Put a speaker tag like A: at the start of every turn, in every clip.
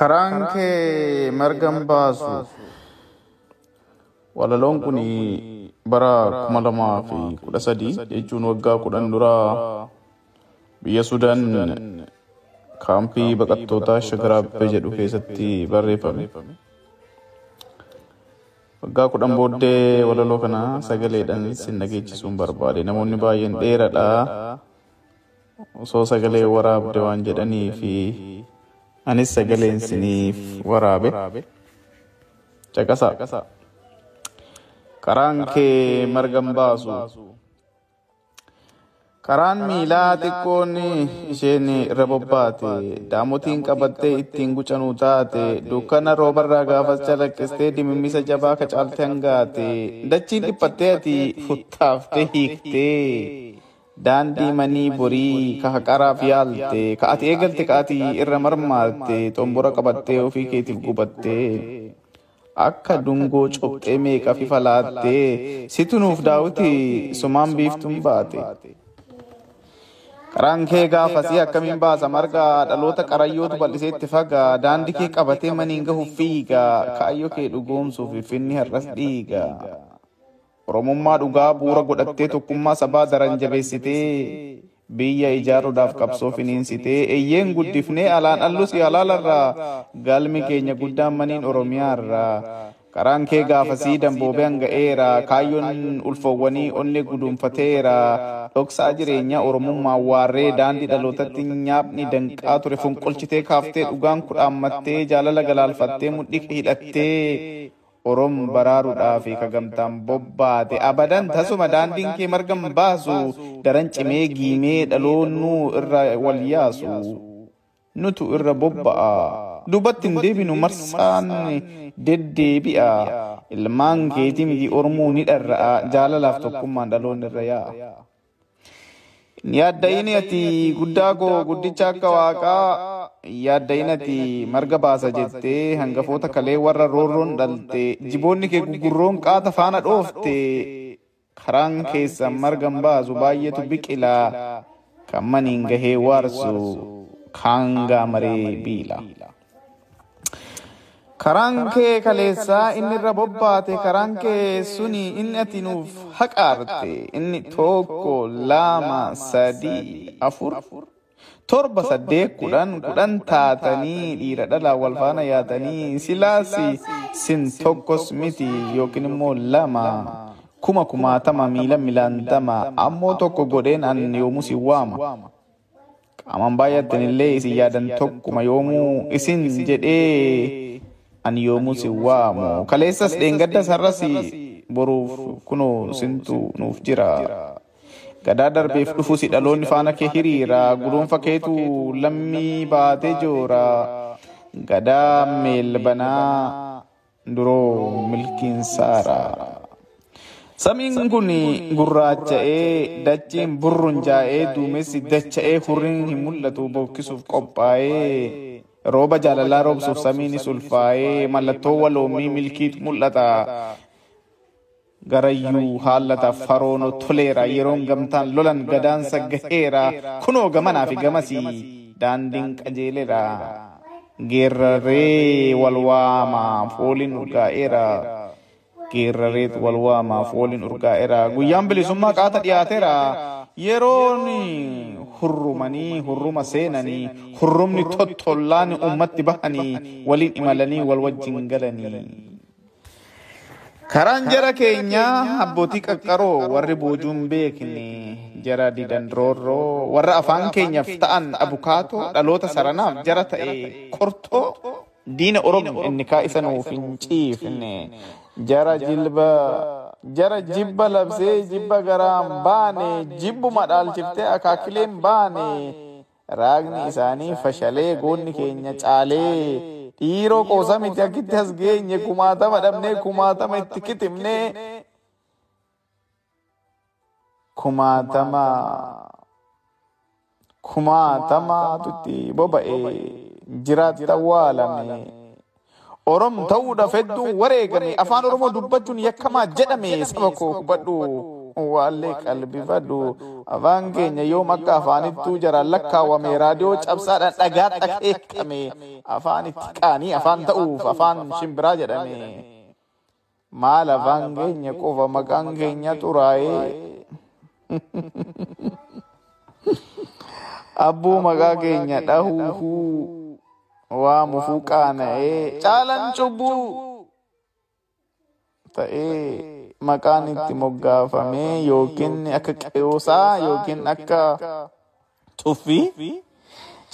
A: Karaan kee marga hin baasu. Walaloon kun bara kuma lamaa fi kudha sadii jechuun waggaa kudhan duraa biyya Sudaan kaampii baqattootaa Shagaraabbe jedhu keessatti barreeffame. Waggaa kudhan booddee walaloo kana sagaleedhaan sin dhageechisuun barbaade. Namoonni baay'een dheeraadha. Osoo sagalee waraabde waan jedhanii fi anis sagaleen siniif waraabe. Caqasaa. Karaan kee marga hin baasu. Karaan miilaa xiqqoon isheen irra bobbaate daamotiin qabattee ittiin gucanuu taate dukkana roobarraa gaafas calaqqistee dimimmisa jabaa kacaaltee hangaate dachiin dhiphattee ati futtaaftee hiiktee daandii manii borii ka haqaraaf yaalte ka ati eegalte ka ati irra marmaatte xombora qabattee ofii keetiif gubattee. akka dungoo cophxee meeqa fi falaattee situ nuuf daawiti sumaan biiftuun baate. Karaan kee gaafasii akkamiin baasa? marga dhaloota qarayyootu bal'iseetti fagaa daandii kee qabatee maniin gahuuf fiigaa. kaayyoo kee dhugoomsuuf finni har'as dhiiga. Oromummaa dhugaa bu'uura godhattee tokkummaa sabaa daran jabeessitee biyya ijaaruudhaaf qabsoo finiinsitee eeyyeen guddifnee alaan allus alaalarraa galmi keenya guddaan maniin oromiyaarraa karaan kee gaafasii damboobee hanga'eera kaayyoon ulfoowwanii onne guduunfateera dhoksaa jireenyaa oromummaa waarree daandii dhalootatti nyaapni danqaa ture fonqolchitee kaaftee dhugaan kudhaammattee jaalala galaalfattee mudhii hidhattee Orom baraaruudhaaf kagamtaan bobbaate abadan tasuma daandiin kee marga hin baasu daran cimee giimee dhaloonnuu irra wal yaasu nutu irra bobba'a. dubatti hin deebinu marsaan deddeebi'a ilmaan keetii miti ormuu ni dharra'a jaalalaaf tokkummaan dhaloonni irra yaa'a. Yaadda'ini ati guddaa koo guddicha akka waaqaa yaadda'in ati marga baasa jettee hangafoota kalee warra roorroon dhalte jiboonni kee gugurroon qaata faana dhoofte. Karaan keessa marga hin baasu baay'eetu biqilaa kan maniin gahee waarsu kaangaa maree biila. Karaan kee kaleessaa inni irra bobbaate karaan kee suni inni ati nuuf haqaarte. Inni tokko lama sadii afur torba saddeet kudhan kudhan taatanii dhiira dhalaa wal faana yaatanii silaasi sin tokkos miti yookiin immoo lama. kuma kumaatama miila milaantama ammoo tokko godheen an yoomuu si waama. Qaamaan baay'attan illee isin yaadan tokkuma yoomuu isin jedhee an yoomuu si waamu kaleessas dheengaddas har'as boruuf kunoo sintu nuuf jira gadaa darbeef dhufu si dhaloonni faana kee hiriira guruunfa keetu lammii baatee joora gadaa meelbanaa duroo milkiinsaara. Samiin kun gurraacha'ee dachiin burrunjaa'ee duumessi dacha'ee hurriin hin mul'atu bokkisuuf qophaa'ee rooba jaalalaa roobsuuf samiin sulfaa'ee mallattoo waloomii milkiitu mul'ata. Garayyuu haallata faroon toleera yeroon gamtaan lolan gadaan saggaheera kunoo gamanaa fi gamasii daandiin qajeelera. Geerraree wal waamaa fooliin urgaa'eera. Geerrareet wal waamaa fooliin urgaa'eera. Guyyaan bilisummaa qaata dhiyaateera. Yeroon hurrumanii hurruma seenanii hurrumni tottollaan ummatti bahanii waliin imalanii wal wajjin galanii. Karaan jara keenyaa abbootii qaqqaroo warri boojuun beekne jara didandroorroo warra afaan keenyaaf ta'an abukaatoo dhaloota saranaaf jara ta'e qortoo diina oromoo inni kaa isa nuuf hin ciifne jara jilba jara jibba labsee jibba garaan baane jibbuma dhaalchiftee akaakileen baane raagni isaanii fashalee goonni keenya caalee dhiiroo qoosa miti akkitti as geenye kumaatama dhabnee kumaatama itti kitimne kumaatama kumaatamaatu itti boba'e jiraatta waalame. Orom ta'uudhaaf hedduu wareegame afaan Oromoo dubbachuun yakkamaa jedhame saba koo hubadhu waallee qalbifadhu afaan keenya yoom akka afaanittuu jara lakkaawwame raadiyoo cabsaadhaan dhagaa dhakeekame afaan itti qaanii afaan ta'uuf afaan shimbiraa jedhame maal afaan keenya qofa maqaan keenya xuraa'ee abbuu maqaa keenya dhahuufuu waamufuu qaana'ee caalan cubbuu ta'ee maqaan itti moggaafamee yookiin akka qeyosaa yookiin akka tuffii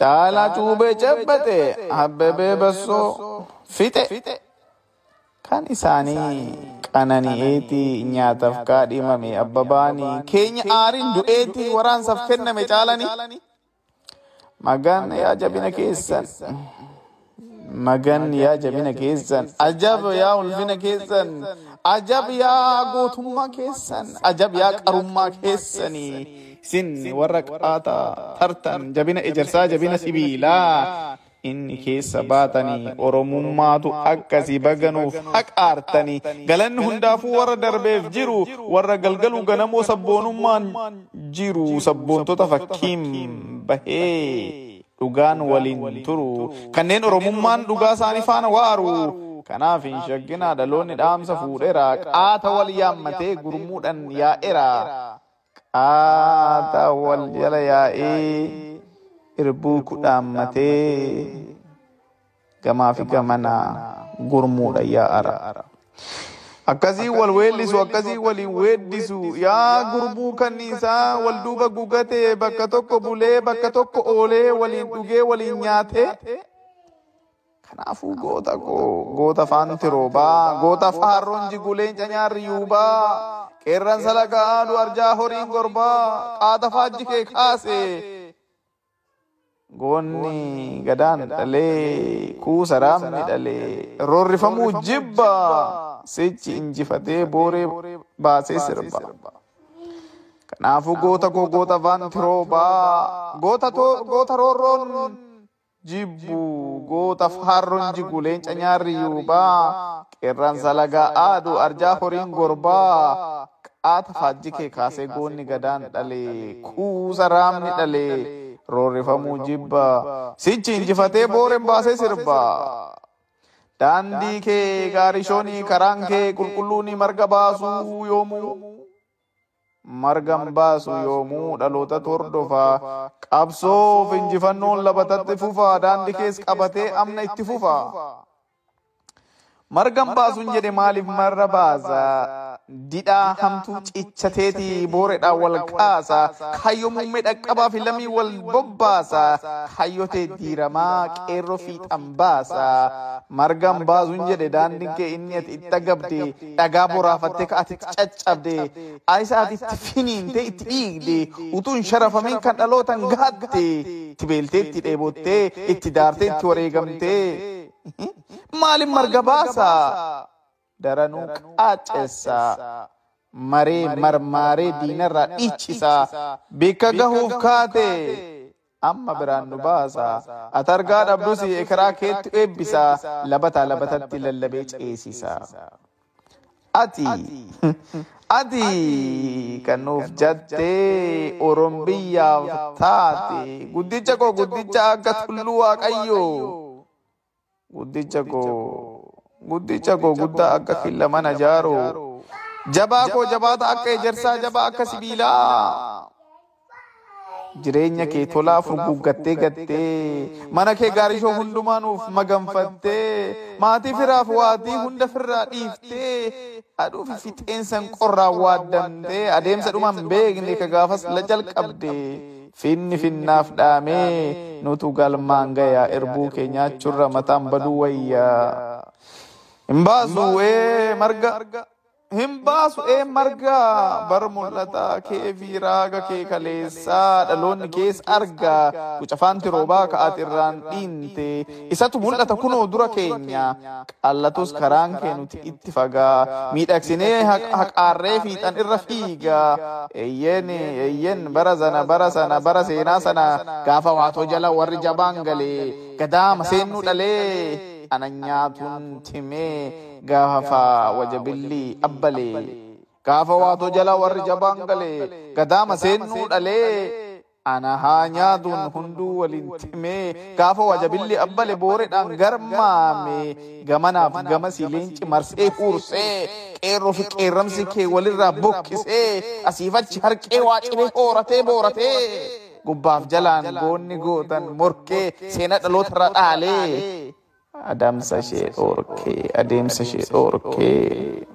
A: caalaa cuubee cabbate abbabee bassoo fixe kan isaanii qanani'eeti nyaataaf kaadhimame abbabaanii keenya aariin du'eeti waraansaaf kenname caalanii magaan yaa jabina keessan magan yaa jabina keessan ajab yaa ulfina keessan ajab yaa gootummaa keessan ajab yaa qarummaa keessanii isin warra qaata tartan jabina ejersaa jabina sibiilaa inni keessa baatanii oromummaatu akkasii baganuuf haqaartanii galanni hundaafuu warra darbeef jiru warra galgaluu ganamoo sabboonummaan jiru sabboontota fakkiin bahee dhugaan waliin turu kanneen oromummaan dhugaa isaanii faana waaru kanaaf hin shagginaa dhaloonni dhaamsa fuudheera. qaata wal yaammatee gurmuudhaan yaa'eera qaata wal jala yaa'ee irbuu kudhaammatee gamaa fi gamana gurmuudha yaa'ara. Akkasii wal weellisu akkasii waliin weeddisu. yaa gurmuu kanniisaa wal duuba gugatee bakka tokko bulee bakka tokko oolee waliin dhugee waliin nyaatee. Kanaafuu goota koo goota faanti roobaa goota faarroon jiguleen canyaarri yuubaa qeerransa laga arjaa horiin gorbaa qaata faajji kee kaasee. Goonni gadaan dhalee kuusa raamni dhalee roorrifamuu jibba sichi injifatee booree baasee sirba. Kanaafuu goota koo goota faanti roobaa goota roorroon jibbu goota faarroon jigu leenca nyaarri yuubaa qeerransa lagaa aadu arjaa horiin gorbaa qaata faajji kee kaasee goonni gadaan dhalee kuusa raamni dhalee. roorrifamuu jibba sichi injifatee booreen baasee sirba daandii kee gaarishoonii karaan kee qulqulluuni marga baasuu yoomuu margan baasu yoomuu dhaloota hordofaa qabsoof injifannoon labatatti fufa daandii kees qabatee amna itti fufa margan baasuun jedhe maaliif marra baasa didhaa hamtuu cichateeti booredhaan wal kaasa kayyoo muummee dhaqqabaa fi lamii wal bobbaasa kayyotee diiramaa qeerroo fiixan baasa margan baasuun jedhe daandiin kee inni ati itti agabde dhagaa boraafattee ka ati caccabde aayisa ati itti finiinte itti dhiigde utuu hin sharafamiin kan dhalootan gaatte itti beeltee itti dheebottee itti daartee itti wareegamtee maalin marga baasa daranuu qaacessa maree marmaaree diinarraa dhiichisa bikka gahuuf kaate amma biraan nu baasa ati argaa dhabdus ekeraa keetti eebbisa labataa labatatti lallabee ceesisa ati ati kan nuuf jattee orombiyyaaf taate guddicha koo guddicha akka tulluu waaqayyoo guddicha koo guddicha koo guddaa akka killa mana jaaro jabaa koo jabaata akka ejersaa jabaa akka sibiilaa jireenya kee tolaa furguggattee gattee mana kee gaarishoo hundumaanuuf maganfattee maatii firaaf waatii hunda firraa dhiiftee aduuf fixeensan qorraa waaddamtee adeemsa dhuman beekne ka gaafas la jalqabde finni finnaaf dhaamee nutu galmaan gayaa erbuu kee nyaachurra mataan baduu wayyaa hin baasu ee marga hin baasu ee marga bar mul'ata kee fi raaga kee kaleessaa dhaloonni kees arga gucafaanti roobaa ka'aati irraan dhiinte isatu mul'ata kunoo dura keenya qallatus karaan kee nuti itti fagaa miidhagsinee haqaarree fiixan irra fiigaa eyyen eyyen bara sana bara sana bara seenaa sana gaafa waatoo jala warri jabaan galee gadaama seennuu dhalee ana nyaatuun timee gaafa wajabilli abbalee gaafa waatoo jala warri jabaan galee gadaama seennuu dhalee ana haa nyaatuun hunduu waliin timee gaafa wajabilli abbale booredhaan garmaame gamanaaf gamasi leenci marsee huursee qeerroo fi qeerramsi kee walirraa bokkisee asiif achi harqee waacibee hooratee booratee gubbaaf jalaan goonni gootan morkee seena dhalootarra dhaalee Adam sashe orke, Adam sashe orke.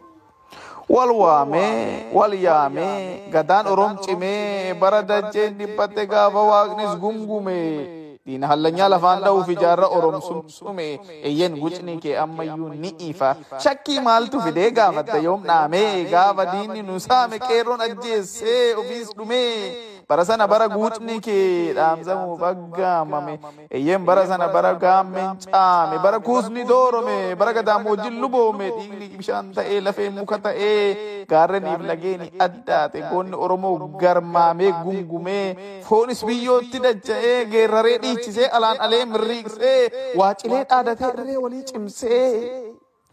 A: Wal wame, wal yame, gadan orom cime, baradaje nipate ga bawagnis gumgume. Din halanya lafanda ufijara orom sumsume, eyen gucni ke amma yu ifa. Shakki mal tu videga matayom name, gawa dini nusame, kero najje se ufis dume. Dhumee bara sana bara guucni kee dhaamsamuuf aggaamame eyyen bara sana bara gaammeen caame bara kuusni doorome bara gadaamoojjin luboome dhiigni bishaan ta'ee lafee muka ta'ee gaarreniif lageeni addaate goonni oromoo garmaamee gungumee foonis biyyootti dacha'ee geerraree dhiichisee alaan alee mirriiqsee waacilee dhaadatee irree walii cimsee.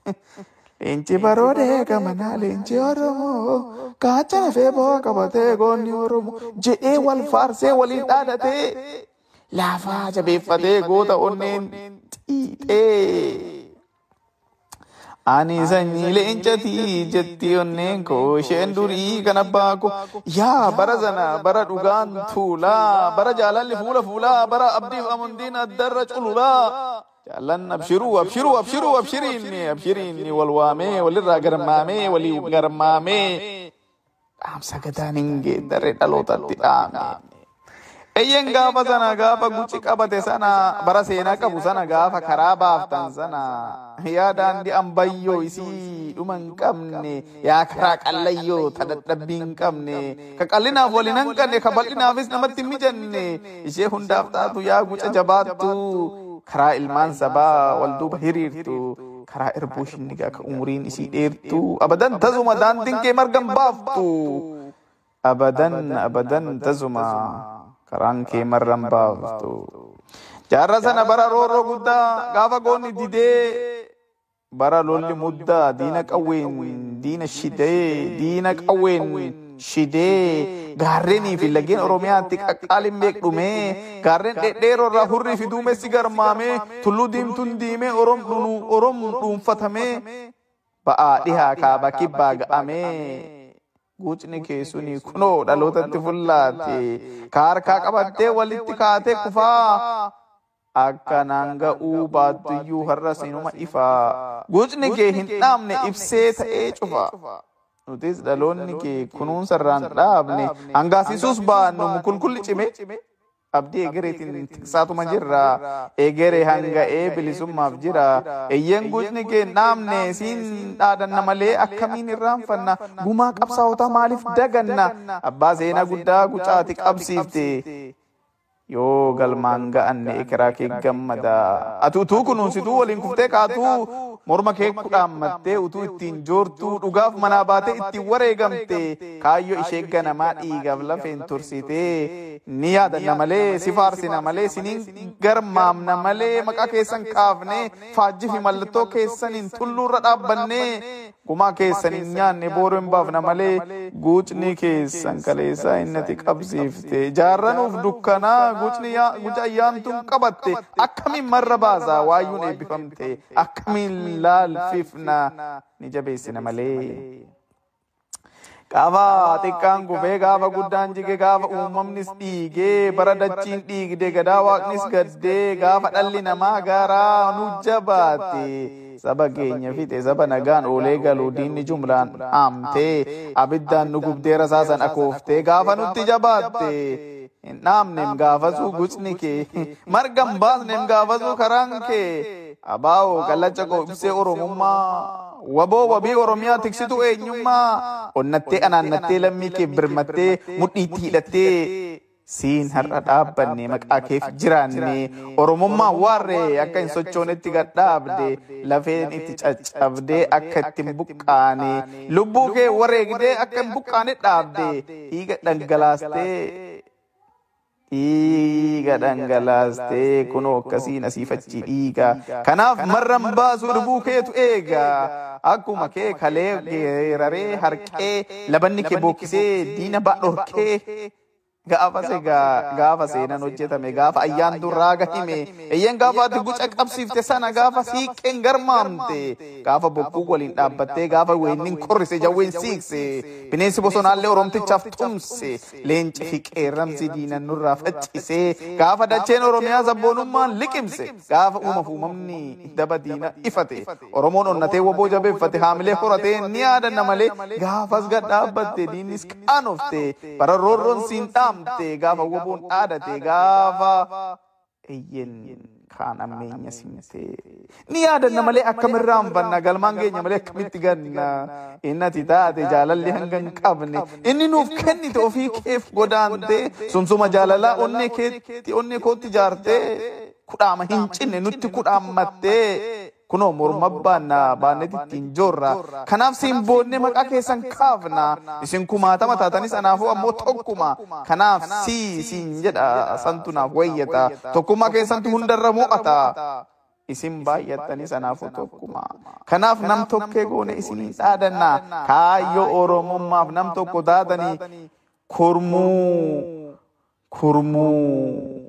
A: Leenci baroodee gamanaa leenci Oromoo gaachana feeboo qabatee goonni Oromoo jedhee wal faarsee waliin dhaadhatee laafaa jabeeffatee goota onneen xiixee. Ani sanyii leencatii jetti onneen koo isheen durii kan abbaa koo yaa bara sana bara dhugaan tuulaa bara jaalalli fuula fuulaa bara abdiif amantiin addarra cululaa. Jaallan abshiruu abshiruu abshiruu abshiriinni abshiriinni wal waamee walirraa garmaamee walii garmaamee dhaamsa gadaan hin geeddarre dhalootatti dhaame. Eyyen gaafa sana gaafa guci qabate sana bara seenaa qabu sana gaafa karaa baaftan sana yaa daandii ambayyoo isii dhuma hin qabne yaa karaa qallayyoo ta dadhabbii hin qabne ka qallinaaf waliin hin. Karaa ilmaan sabaa wal duuba hiriirtu karaa erbuu shinnigaa ka umuriin isii dheertu abadan tasuma daandiin kee margan baaftu abadan abadan tasuma karaan kee marran baaftu jaarra sana bara roorroo guddaa gaafa goonni didee bara lolli muddaa diina qawween diina shidee diina qawween shidee gaarrenii fi lageen oromiyaatti qaqqaaliin beekdhumee gaarren dhedheeroo irraa hurrii fi duumessi garmaamee tulluu diimtuun diimee orom dhuunfatamee ba'aa dhihaa kaaba kibbaa ga'amee guucni keessuni kunoo dhalootatti fullaate ka harkaa qabattee walitti kaatee kufaa akka naan ga'uu baattuyyuu har'a sinuma ifaa guucni kee hin dhaamne ibsee ta'ee cufa. Nutis dhaloonni kee kunuunsa irraan dhaabne hangaasisuus baannu mukulkulli cime abdii egereetiin tiksaatuma jirra egeree hanga'ee bilisummaaf jira eyyen guucni kee dhaamne siin dhaadanna malee akkamiin irraanfanna gumaa qabsaa'otaa maaliif daganna abbaa seenaa guddaa gucaati qabsiifte innati qabsiifte jaarranuuf dukkanaa ayyaantuun qabatte akkamiin marra baasaa waayyuun eebbifamte akkamiin laalfifna ni jabeessina malee. Gaafa xiqqaan gubee gaafa guddaan jige gaafa uumamnis dhiigee bara dachiin dhiigde gadaa waaqnis gaddee gaafa dhalli namaa gaaraa nu jabaate. saba keenya fixe saba nagaan oolee galuu diinni jumlaan haamtee abiddaan nu gubdee rasaasan akooftee gaafa nutti jabaatte. Hin dhaamnem gaafasuu gucni kee margan baasnem gaafasuu karaan kee abaa'oo kallacha koo ibsee oromummaa waboo wabii oromiyaa tiksitu eenyummaa onnattee anaannattee lammii kee birmattee mudhiitti hidhattee siin har'a dhaabbanne maqaa keef jiraanne oromummaa waarree akka hin sochoonetti gadhaabde lafeen itti caccabdee akka itti hin buqqaane lubbuu kee wareegdee akka hin buqqaane dhaabde dhiiga dhangalaastee dhiiga dhangalaastee kunoo akkasiin asiifachi dhiiga kanaaf marran baasuu dhibuu keetu eega akkuma kee kalee geeraree harqee labanni kee bookkisee diina baadhorkee gaafa se gaafa seenan hojjetame gaafa ayyaan durraa gahime eeyyan gaafa ati guca qabsiifte sana gaafa siiqqeen garmaamte gaafa bokkuu waliin dhaabbattee gaafa weennin korrise jawween siikse bineensi bosonaallee oromtichaaf tumse leenci fi qeerramsi diinan nurraa faccisee gaafa dacheen oromiyaa sabboonummaan liqimse gaafa uumaaf uumamni daba diina ifate oromoon onnatee woboo jabeeffate haamilee horatee ni yaadanna malee gaafas gad dhaabbatte diinnis qaanofte bara roorroon siin dhaam dhaamte gaafa woboon dhaadate gaafa eyyen kaan ammeenya simte ni yaadanna malee akkamirraan banna galmaan keenya malee akkamitti ganna innati taate jaalalli hanga hin qabne inni nuuf kennite ofii keef godaante. sumsuma jaalalaa onnee keetti onnee kootti jaarte. kudhaama hin cinne nutti kudhaammattee kunoo morma baanna baannet ittiin joorra kanaaf siin boonne maqaa keessan kaafna. isin kumaatama taatanis anaafuu ammoo tokkuma kanaaf sii siin jedha santu naaf wayyata tokkummaa keessantu hundarra mo'ata. isin baay'attanis anaafuu tokkuma kanaaf nam tokkee goone isinii dhaadanna kaayyoo oromummaaf nam tokko taatanii kurmuu. Kurmuu.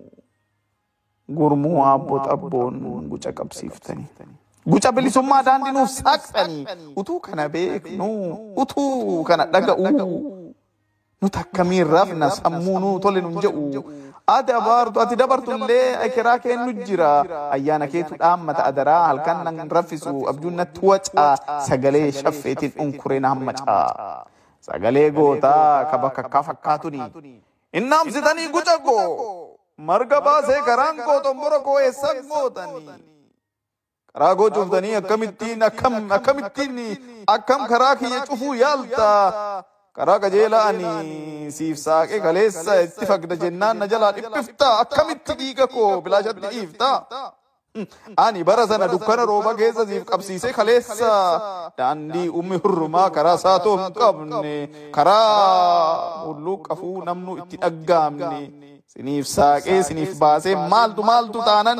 A: Gurmuu aabboo xabboon guca qabsiiftanii. Guca bilisummaa daandii nuuf saaqsanii utuu kana beeknu utuu kana dhaga'u nuti akkamiin rafna sammuu nuu tole nun jedhu ati abaartu ati dabartullee ekeraa kennu jira ayyaana keetu dhaammata adaraa halkan nan raffisu abjuun natti wacaa sagalee shaffeetiin unkuree na hammacaa sagalee gootaa ka bakka akka fakkaatuni innaamsitanii guca koo marga baasee karaan koo xombora koo eessa gootanii راغو جوفدني اكم التين اكم اكم التين اكم خراخي يشوفو يالتا كراك جيلا اني سيف ساك غليس اتفق دجنان نجلا دبفتا اكم التديقكو بلا شد ايفتا ani bara sana dukkana rooba geessasiif qabsiisee kaleessa daandii ummi hurrumaa karaa saatoo hin qabne karaa mulluqafuu namnu itti dhaggaamne siniif saaqee siniif baasee maaltu maaltu taanan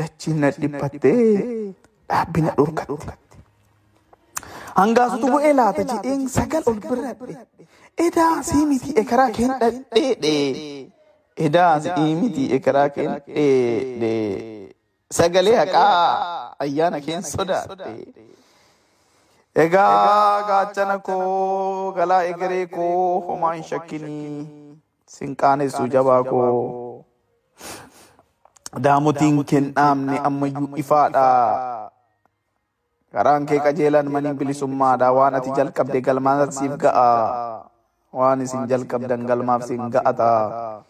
A: dachiin dhiphattee dhaabbina dhorkatte. Hangaasutu bu'ee laata jedheen sagal ol biradhe. Edaa sii miti ekeraa keen dhadheedhe. Edaa sii miti ekeraa keen dheedhe. Sagalee haqaa ayyaana keen sodaadhe. Egaa gaachana koo galaa egeree koo homaa hin shakkinii sin qaanessu jabaa koo daamotiin kennaamne ammayyuu ifaadha. Karaan kee qajeelan manii bilisummaadha waan ati jalqabde galmaan siif ga'a waan isin jalqabdan galmaaf siin ga'ata.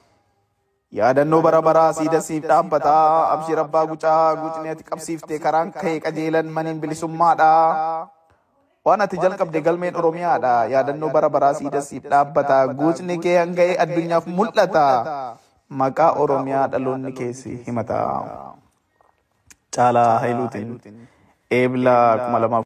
A: Yaadannoo bara baraa siida siif dhaabbata abshir abbaa gucaa gucni ati qabsiifte karaan kee qajeelan maniin bilisummaadha. waan ati jalqabde galmeen oromiyaadha yaadannoo bara baraa siida siif dhaabbata guucni kee hanga'ee addunyaaf mul'ata maqaa oromiyaa dhaloonni keessi himata caalaa hailuutiin eebla kuma lamaaf